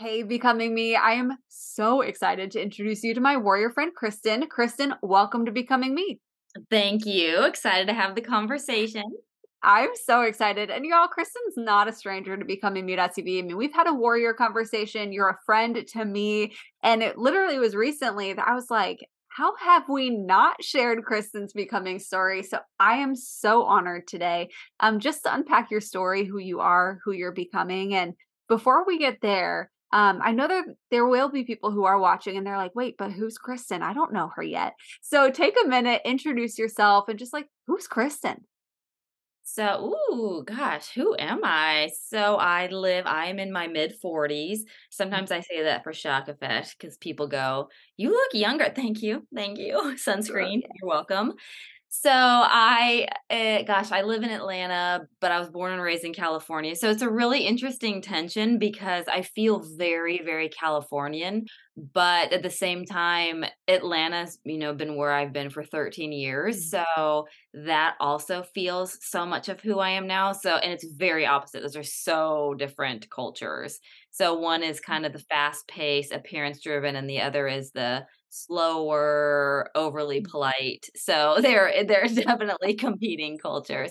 Hey, Becoming Me. I am so excited to introduce you to my warrior friend, Kristin. Kristin, welcome to Becoming Me. Thank you. Excited to have the conversation. I'm so excited. And y'all, Kristin's not a stranger to becoming me.tv. I mean, we've had a warrior conversation. You're a friend to me. And it literally was recently that I was like, how have we not shared Kristin's becoming story? So I am so honored today um, just to unpack your story, who you are, who you're becoming. And before we get there, um, I know there there will be people who are watching and they're like, wait, but who's Kristin? I don't know her yet. So take a minute, introduce yourself, and just like, who's Kristin? So, ooh, gosh, who am I? So I live, I'm in my mid 40s. Mm. Sometimes I say that for shock effect because people go, You look younger. Thank you. Thank you. Sunscreen. You're welcome. So I, uh, gosh, I live in Atlanta, but I was born and raised in California. So it's a really interesting tension because I feel very, very Californian, but at the same time, Atlanta's, you know, been where I've been for 13 years. Mm-hmm. So that also feels so much of who I am now. So, and it's very opposite. Those are so different cultures. So one is kind of the fast pace, appearance driven, and the other is the slower, overly mm. polite. So they're they're definitely competing cultures.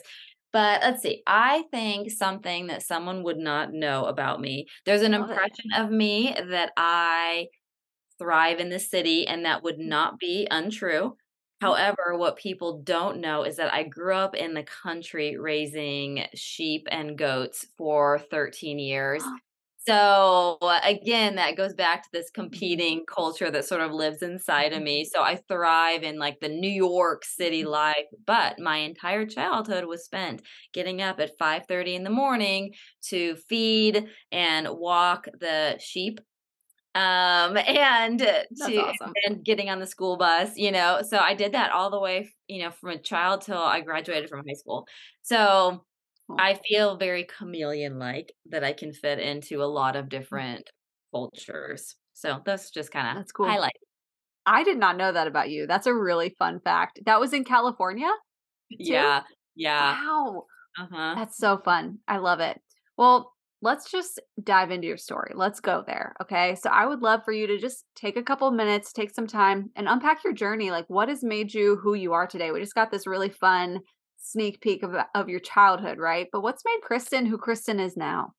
But let's see. I think something that someone would not know about me. There's an impression of me that I thrive in the city and that would mm. not be untrue. Mm. However, what people don't know is that I grew up in the country raising sheep and goats for 13 years. So again, that goes back to this competing culture that sort of lives inside of me. Mm-hmm. So I thrive in like the New York City mm-hmm. life, but my entire childhood was spent getting up at 5:30 in the morning to feed and walk the sheep um and That's to awesome. and getting on the school bus you know so i did that all the way you know from a child till i graduated from high school so I feel very chameleon like that I can fit into a lot of mm. different cultures. So that's just kind of that's cool. Highlight. I did not know that about you. That's a really fun fact. That was in California. Too? Yeah. Yeah. Wow. Uh-huh. That's so fun. I love it. Well, let's just dive into your story. Let's go there. Okay. So I would love for you to just take a couple minutes, take some time and unpack your journey. Like what has made you who you are today? We just got this really fun sneak peek of, of your childhood, right? But what's made Kristin who Kristin is now?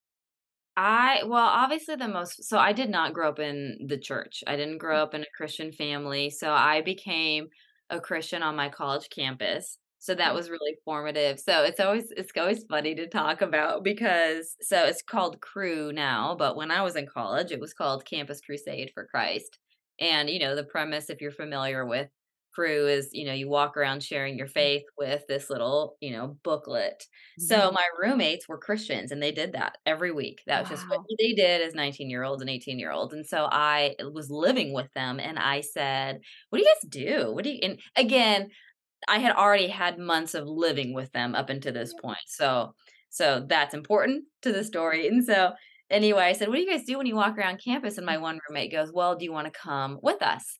I well, obviously the most so I did not grow up in the church. I didn't grow mm. up in a Christian family. So I became a Christian on my college campus. So that mm. was really formative. So it's always it's always funny to talk about because so it's called Cru now, but when I was in college, it was called Campus Crusade for Christ. And you know, the premise if you're familiar with Cru is you know you walk around sharing your mm. faith with this little you know booklet mm-hmm. so my roommates were christians and they did that every week that was wow. just what they did as 19 year olds and 18 year olds and so i was living with them and i said what do you guys do what do you and again i had already had months of living with them up until this point so so that's important to the story and so anyway i said what do you guys do when you walk around campus and my mm. one roommate goes well do you want to come with us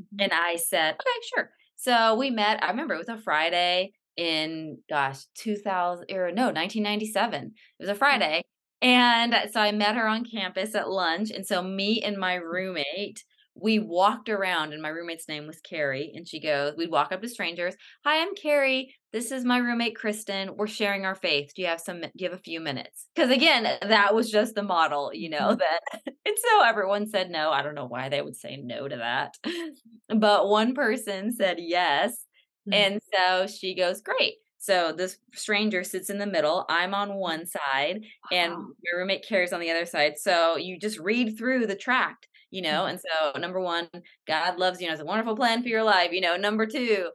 Mm-hmm. And I said, okay, sure. So we met, I remember it was a Friday in, gosh, 2000, or no, 1997. It was a mm-hmm. Friday. And so I met her on campus at lunch. And so me and my roommate, we walked around and my roommate's name was Carrie. And she goes, we'd walk up to strangers. Hi, I'm Carrie. This is my roommate, Kristin. We're sharing our faith. Do you have some, do you have a few minutes? Because again, that was just the model, you know, mm-hmm. that, and so everyone said no. I don't know why they would say no to that. But one person said yes. Mm-hmm. And so she goes, great. So this stranger sits in the middle. I'm on one side, wow. and your roommate carries on the other side. So you just read through the tract you know mm-hmm. and so number one god loves you know it's a wonderful plan for your life you know number two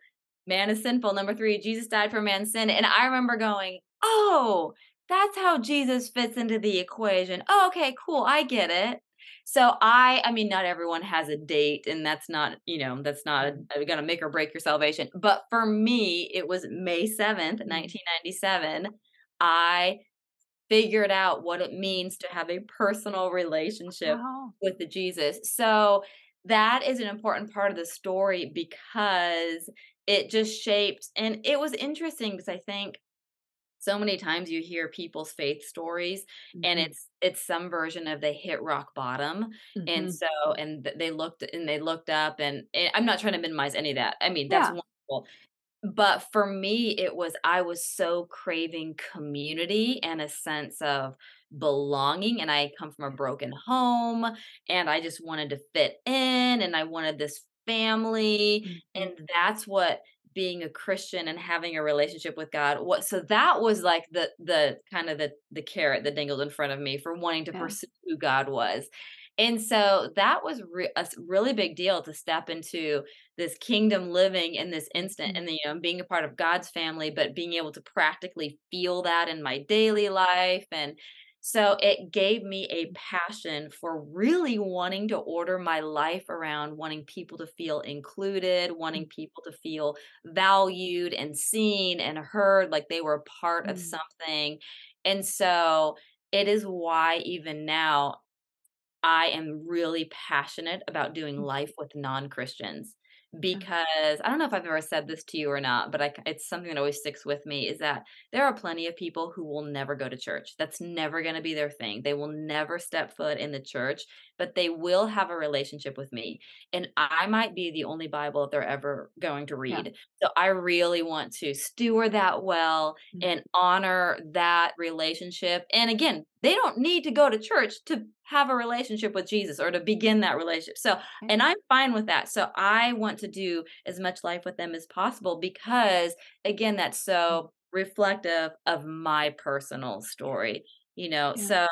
man is sinful number three jesus died for man's sin and i remember going oh that's how Jesus fits into the equation. Oh, okay, cool. I get it. So I I mean not everyone has a date and that's not, you know, that's not mm-hmm. going to make or break your salvation. But for me, it was May 7th, 1997. Mm-hmm. I figured out what it means to have a personal relationship Wow. with the Jesus. So that is an important part of the story because it just shaped and it was interesting because I think so many times you hear people's faith stories and Mhm. it's it's some version of they hit rock bottom and Mhm. so and they looked and they looked up and, and i'm not trying to minimize any of that i mean that's Yeah. wonderful but for me it was i was so craving community and a sense of belonging and i come from a broken home and i just wanted to fit in and i wanted this family and mm-hmm. that's what being a Christian and having a relationship with God. What so that was like the the kind of the the carrot that dangled in front of me for wanting to Yeah. pursue who God was. And so that was re- a really big deal to step into this kingdom living in this instant Mhm. and you know being a part of God's family but being able to practically feel that in my daily life and so it gave me a passion for really wanting to order my life around wanting people to feel included, wanting people to feel valued and seen and heard like they were a part of Mhm. something. And so it is why even now I am really passionate about doing Mhm. life with non-Christians Yeah. Because I don't know if I've ever said this to you or not, but I, it's something that always sticks with me is that there are plenty of people who will never go to church. That's never going to be their thing. They will never step foot in the church, but they will have a relationship with me. And I might be the only Bible that they're ever going to Yeah. read. So I really want to steward that well Mhm. and honor that relationship. And again, they don't need to go to church to have a relationship with Jesus or to begin that relationship. So, and I'm fine with that. So, I want to do as much life with them as possible because, again, that's so reflective of my personal story, you know. Yeah. So,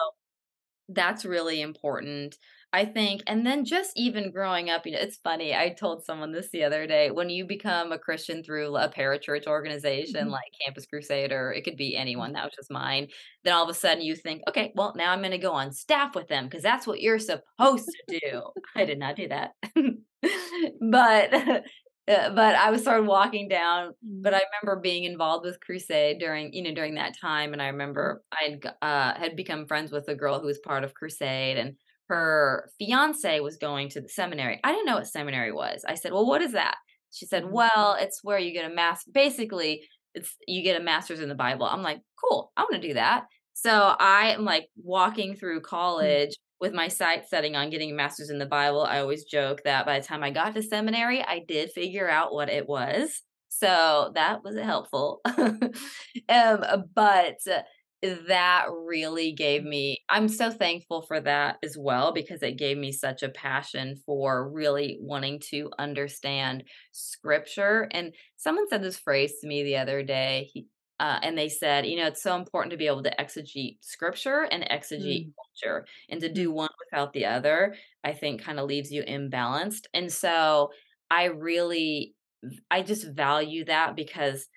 that's really important. I think, and then just even growing up, you know, it's funny. I told someone this the other day. When you become a Christian through a parachurch organization Mhm. like Campus Crusade, or it could be anyone, that was just mine, then all of a sudden you think, okay, well, now I'm going to go on staff with them because that's what you're supposed to do. I did not do that. but, uh, but I was started walking down but Mhm. I remember being involved with Crusade during, you know, during that time, and I remember I had uh, had become friends with a girl who was part of Crusade, and her fiance was going to the seminary. I didn't know what seminary was. I said, "Well, what is that?" She said, Mhm. "Well, it's where you get a mass. Basically, it's you get a master's in the Bible." I'm like, "Cool, I want to do that." So I am like walking through Mhm. college with my sights setting on getting a master's in the Bible. I always joke that by the time I got to seminary, I did figure out what it was. So that was helpful. um, but that really gave me, I'm so thankful for that as well because it gave me such a passion for really wanting to understand scripture. And someone said this phrase to me the other day. Uh, and they said, you know, it's so important to be able to exegete scripture and exegete Mm. culture, and to Mm. do one without the other, I think kind of leaves you imbalanced. And so I really I just value that because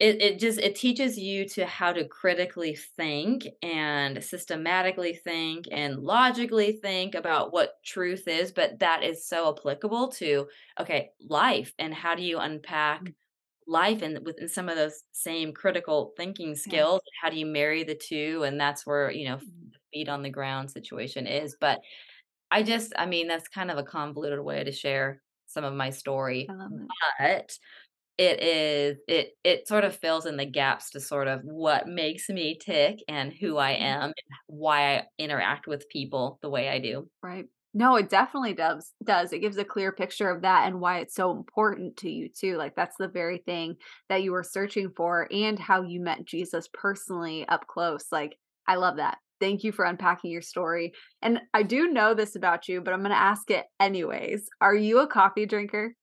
it it just it teaches you to how to critically think and systematically think and logically think about what truth is, but that is so applicable to okay, life and how do you unpack Mm. Life and within some of those same critical thinking Yeah. skills, how do you marry the two? And that's where, you know, Mhm. feet on the ground situation is. But I just I mean, that's kind of a convoluted way to share some of my story, I love it. but it is it it sort of fills in the gaps to sort of what makes me tick and who I Mhm. am and why I interact with people the way I do. Right. No, it definitely does does. It gives a clear picture of that and why it's so important to you too. Like that's the very thing that you were searching for and how you met Jesus personally up close. Like I love that. Thank you for unpacking your story. And I do know this about you, but I'm going to ask it anyways. Are you a coffee drinker?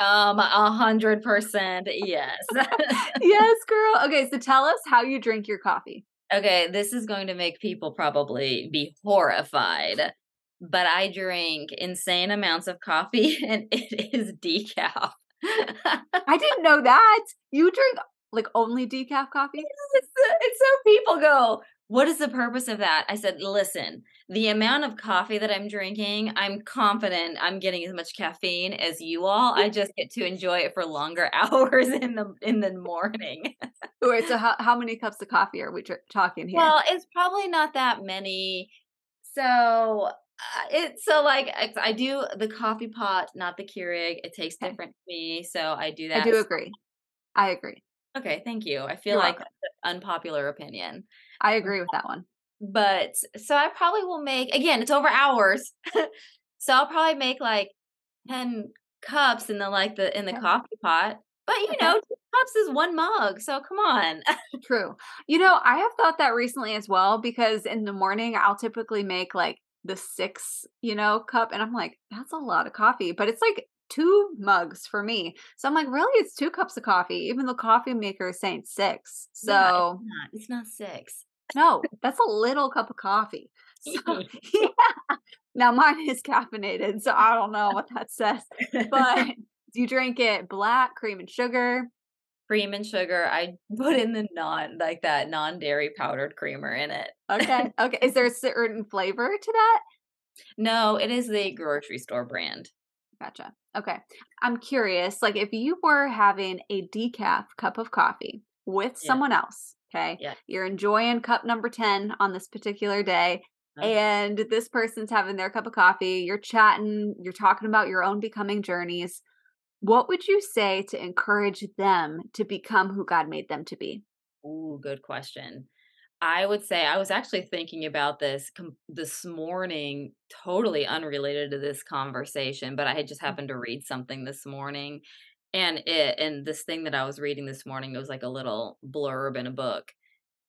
Um, a 100% yes. yes, girl. Okay, so tell us how you drink your coffee. Okay, this is going to make people probably be horrified, but I drink insane amounts of coffee and it is decaf. I didn't know that. You drink Like only decaf coffee? It's, it's so people go, what is the purpose of that? I said, listen, the amount of coffee that I'm drinking, I'm confident I'm getting as much caffeine as you all. I just get to enjoy it for longer hours in the in the morning. Wait, so how, how many cups of coffee are we tr- talking here? Well, it's probably not that many. So uh, it's so like I, do the coffee pot, not the Keurig. It tastes Okay. different to me, so I do that. I do agree. I agree. Okay, thank you. I feel You're like unpopular opinion. I agree with that one. But so I probably will make again, it's over hours. so I'll probably make like 10 cups in the like the in the Okay. coffee pot. But you Okay. know, two cups is one mug. So come on. True. You know, I have thought that recently as well because in the morning I'll typically make like the six, you know, cup, and I'm like, that's a lot of coffee, but it's like two mugs for me. So I'm like, really, it's two cups of coffee, even the coffee maker is saying six. Yeah, it's So not. It's not six. no, that's a little cup of coffee. So yeah. Now mine is caffeinated, so I don't know what that says. But do you drink it black, cream and sugar? Cream and sugar. I put in the non like that non-dairy powdered creamer in it. Okay. Okay. Is there a certain flavor to that? No, it is the grocery store brand. Gotcha. Okay. I'm curious, like if you were having a decaf cup of coffee with Yeah. someone else, okay? Yeah. You're enjoying cup number 10 on this particular day, Uh. and this person's having their cup of coffee, you're chatting, you're talking about your own becoming journeys. What would you say to encourage them to become who God made them to be? Ooh, good question. I would say I was actually thinking about this com- this morning, totally unrelated to this conversation, but I had just mm. happened to read something this morning, and it and this thing that I was reading this morning it was like a little blurb in a book,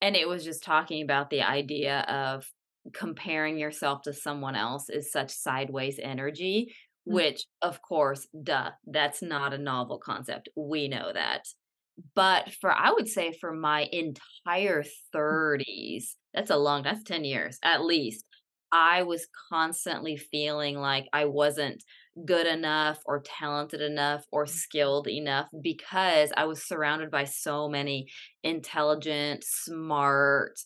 and it was just talking about the idea of comparing yourself to someone else is such sideways energy, Mm. which of course, duh, that's not a novel concept. We know that. But for I would say for my entire 30s, that's a long that's 10 years at least. I was constantly feeling like I wasn't good enough or talented enough or skilled enough because I was surrounded by so many intelligent, smart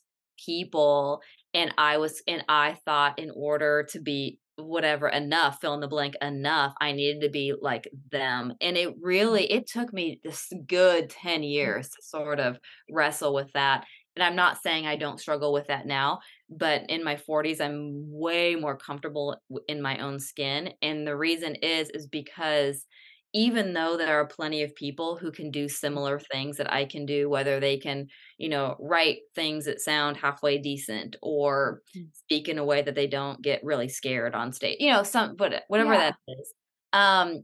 people and I was and I thought in order to be whatever enough fill in the blank enough I needed to be like them and it really mm-hmm. it took me this good 10 mm-hmm. years to sort of wrestle with that and I'm not saying I don't struggle with that now but in my 40s I'm way more comfortable in my own skin and the reason is is because even though there are plenty of people who can do similar things that I can do whether they can you know write things that sound halfway decent or Mm. speak in a way that they don't get really scared on stage you know some but whatever Yeah. that is um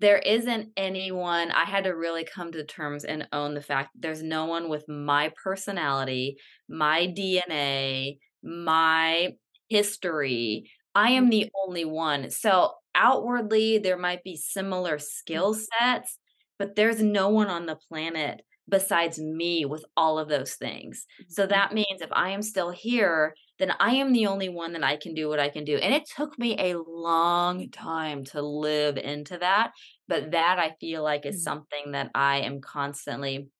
there isn't anyone I had to really come to terms and own the fact there's no one with my personality, my DNA, my history. I am the only one. So outwardly there might be similar skill sets, but there's no one on the planet besides me with all of those things. So that means if I am still here, then I am the only one that I can do what I can do. And it took me a long time to live into that. But that I feel like is Mhm. something that I am constantly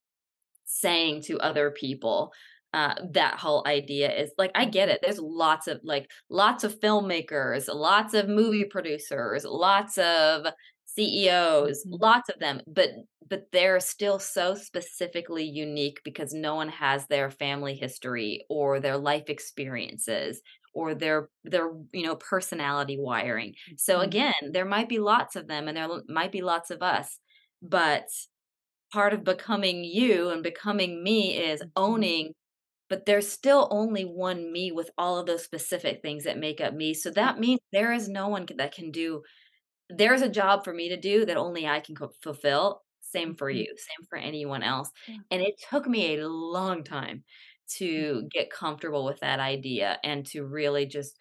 saying to other people. Uh, that whole idea is like, I get it. There's lots of like, lots of filmmakers, lots of movie producers, lots of CEOs, Mhm. lots of them, but but they're still so specifically unique because no one has their family history or their life experiences or their their you know personality wiring. So Mhm. again, there might be lots of them and there might be lots of us, but part of becoming you and becoming me is Mhm. owning but there's still only one me with all of those specific things that make up me. So that means there is no one that can do there's a job for me to do that only I can fulfill. Same for Mhm. you, same for anyone else. And it took me a long time to Mhm. get comfortable with that idea and to really just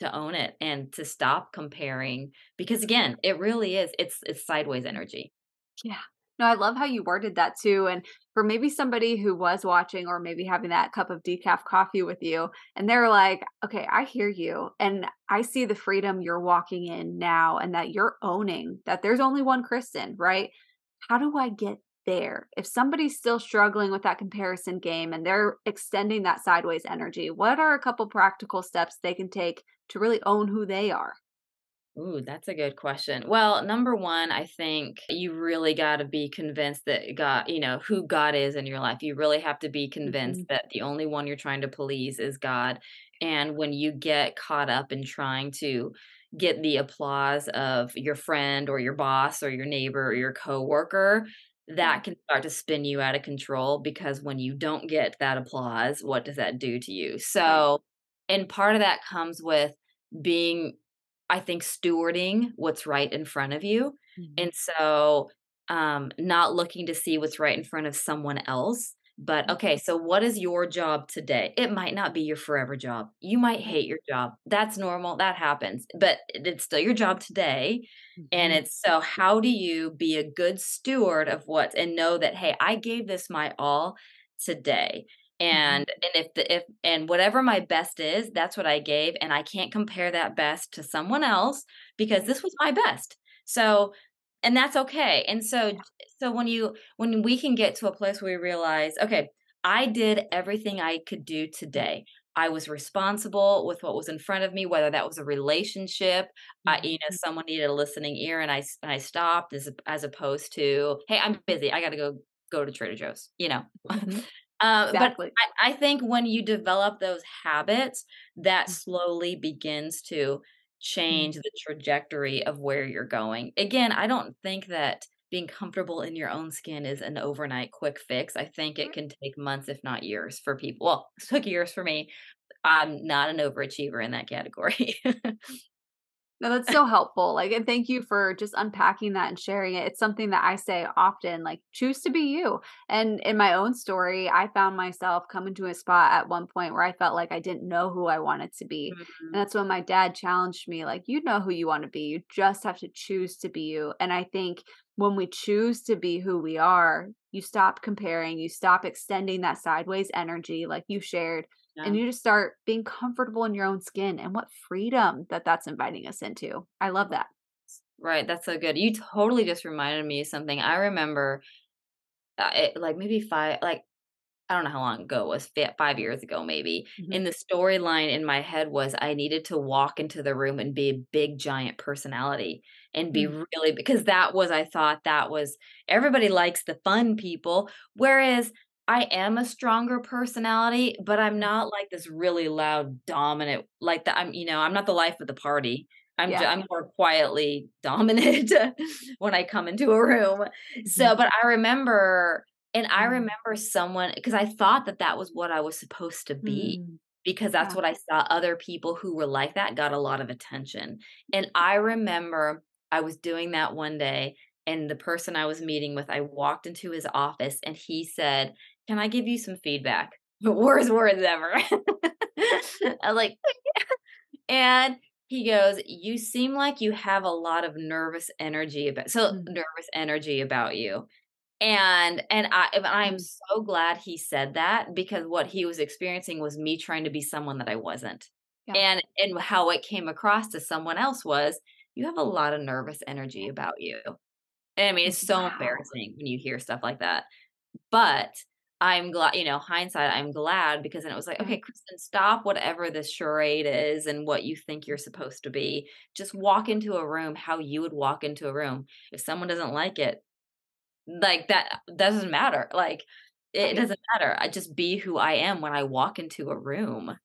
to own it and to stop comparing because again, it really is it's it's sideways energy. Yeah. No, I love how you worded that too. And for maybe somebody who was watching or maybe having that cup of decaf coffee with you, and they're like, okay, I hear you. And I see the freedom you're walking in now and that you're owning that there's only one Kristin, right? How do I get there, if somebody's still struggling with that comparison game and they're extending that sideways energy, what are a couple practical steps they can take to really own who they are? Ooh, that's a good question. Well, number one, I think you really got to be convinced that God, you know, who God is in your life. You really have to be convinced Mhm. that the only one you're trying to please is God. And when you get caught up in trying to get the applause of your friend or your boss or your neighbor or your coworker, that can start to spin you out of control because when you don't get that applause, what does that do to you? So, and part of that comes with being I think stewarding what's right in front of you. Mhm. And so, um, not looking to see what's right in front of someone else, but Mhm. okay, so what is your job today? It might not be your forever job. You might hate your job. That's normal. That happens. But it's still your job today. And Mhm. it's so how do you be a good steward of what and know that hey, I gave this my all today. Mhm. And and if the if and whatever my best is, that's what I gave, and I can't compare that best to someone else because this was my best. So and that's okay. And so so when you when we can get to a place where we realize, okay, I did everything I could do today. I was responsible with what was in front of me, whether that was a relationship, I, you know, Mhm. someone needed a listening ear, and I and I stopped as as opposed to, hey, I'm busy, I got to go go to Trader Joe's, you know. Mhm. Uh, but I, I think when you develop those habits, that Mhm. slowly begins to change Mhm. the trajectory of where you're going. Again, I don't think that being comfortable in your own skin is an overnight quick fix. I think it can take months, if not years, for people. Well, it took years for me. I'm not an overachiever in that category. No, that's so helpful. Like, and thank you for just unpacking that and sharing it. It's something that I say often, like, choose to be you. And in my own story, I found myself coming to a spot at one point where I felt like I didn't know who I wanted to be. And Mhm. that's when my dad challenged me, like, you know who you want to be. You just have to choose to be you. And I think when we choose to be who we are, you stop comparing, you stop extending that sideways energy, like you shared and you just start being comfortable in your own skin and what freedom that that's inviting us into. I love that. Right. That's so good. You totally just reminded me of something. I remember uh, it, like maybe five, like I don't know how long ago it was, 5 years ago maybe, Mhm. and the storyline in my head was I needed to walk into the room and be a big giant personality and be Mm, really because that was I thought that was everybody likes the fun people, whereas I am a stronger personality, but I'm not like this really loud, dominant like that I'm, you know, I'm not the life of the party. I'm Yeah. I'm more quietly dominant when I come into a room. Mhm. So, but I remember and I Mm, remember someone because I thought that that was what I was supposed to be, mm. because that's Yeah. what I saw other people who were like that got a lot of attention. And I remember I was doing that one day, and the person I was meeting with, I walked into his office and he said, "Can I give you some feedback?" The worst words ever. I was like, and he goes, "You seem like you have a lot of nervous energy about so Mm, nervous energy about you." And and I I'm mm. so glad he said that because what he was experiencing was me trying to be someone that I wasn't. Yeah. And and how it came across to someone else was, "You have a lot of nervous energy about you." And I mean, it's so Wow. embarrassing when you hear stuff like that. But I'm glad, you know, hindsight, I'm glad because then it was like, mm-hmm. "Okay, Kristin, stop whatever this charade is and what you think you're supposed to be. Just walk into a room how you would walk into a room. If someone doesn't like it, like, that doesn't matter, like, it doesn't matter, I just be who I am when I walk into a room.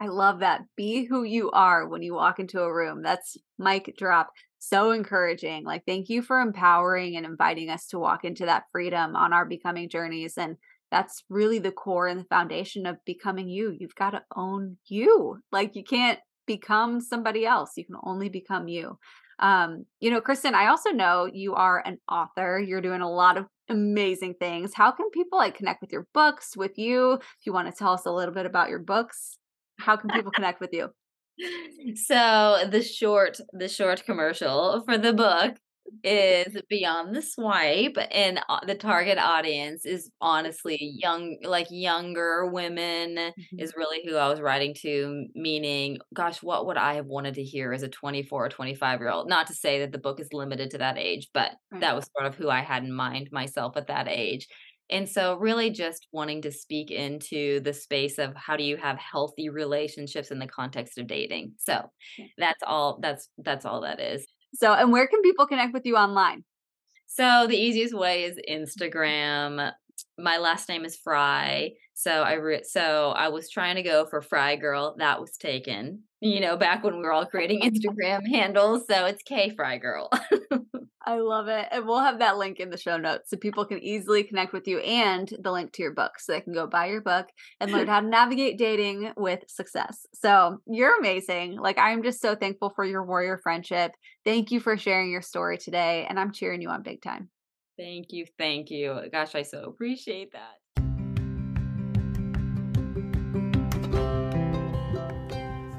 I love that. Be who you are when you walk into a room. That's mic drop. So encouraging. Like, thank you for empowering and inviting us to walk into that freedom on our becoming journeys. And that's really the core and the foundation of becoming you. You've got to own you. Like, you can't become somebody else. You can only become you. Um, you know, Kristin, I also know you are an author. You're doing a lot of amazing things. How can people like connect with your books, with you? If you want to tell us a little bit about your books, how can people connect with you? So, the short the short commercial for the book is Beyond the Swipe, and uh, the target audience is honestly young, like younger women, mm-hmm. is really who I was writing to. Meaning, gosh, what would I have wanted to hear as a 24 or 25 year old? Not to say that the book is limited to that age, but right. that was sort of who I had in mind myself at that age. And so, really, just wanting to speak into the space of how do you have healthy relationships in the context of dating. So, that's all. That's that's all that is. So, and where can people connect with you online? So, the easiest way is mm-hmm. Instagram. My last name is Fry. So I re- so I was trying to go for Fry Girl. That was taken. You know, back when we were all creating Instagram handles. So it's K Fry Girl. I love it. And we'll have that link in the show notes so people can easily connect with you and the link to your book so they can go buy your book and learn how to navigate dating with success. So you're amazing. Like, I'm just so thankful for your warrior friendship. Thank you for sharing your story today. And I'm cheering you on big time. Thank you. Thank you. Gosh, I so appreciate that.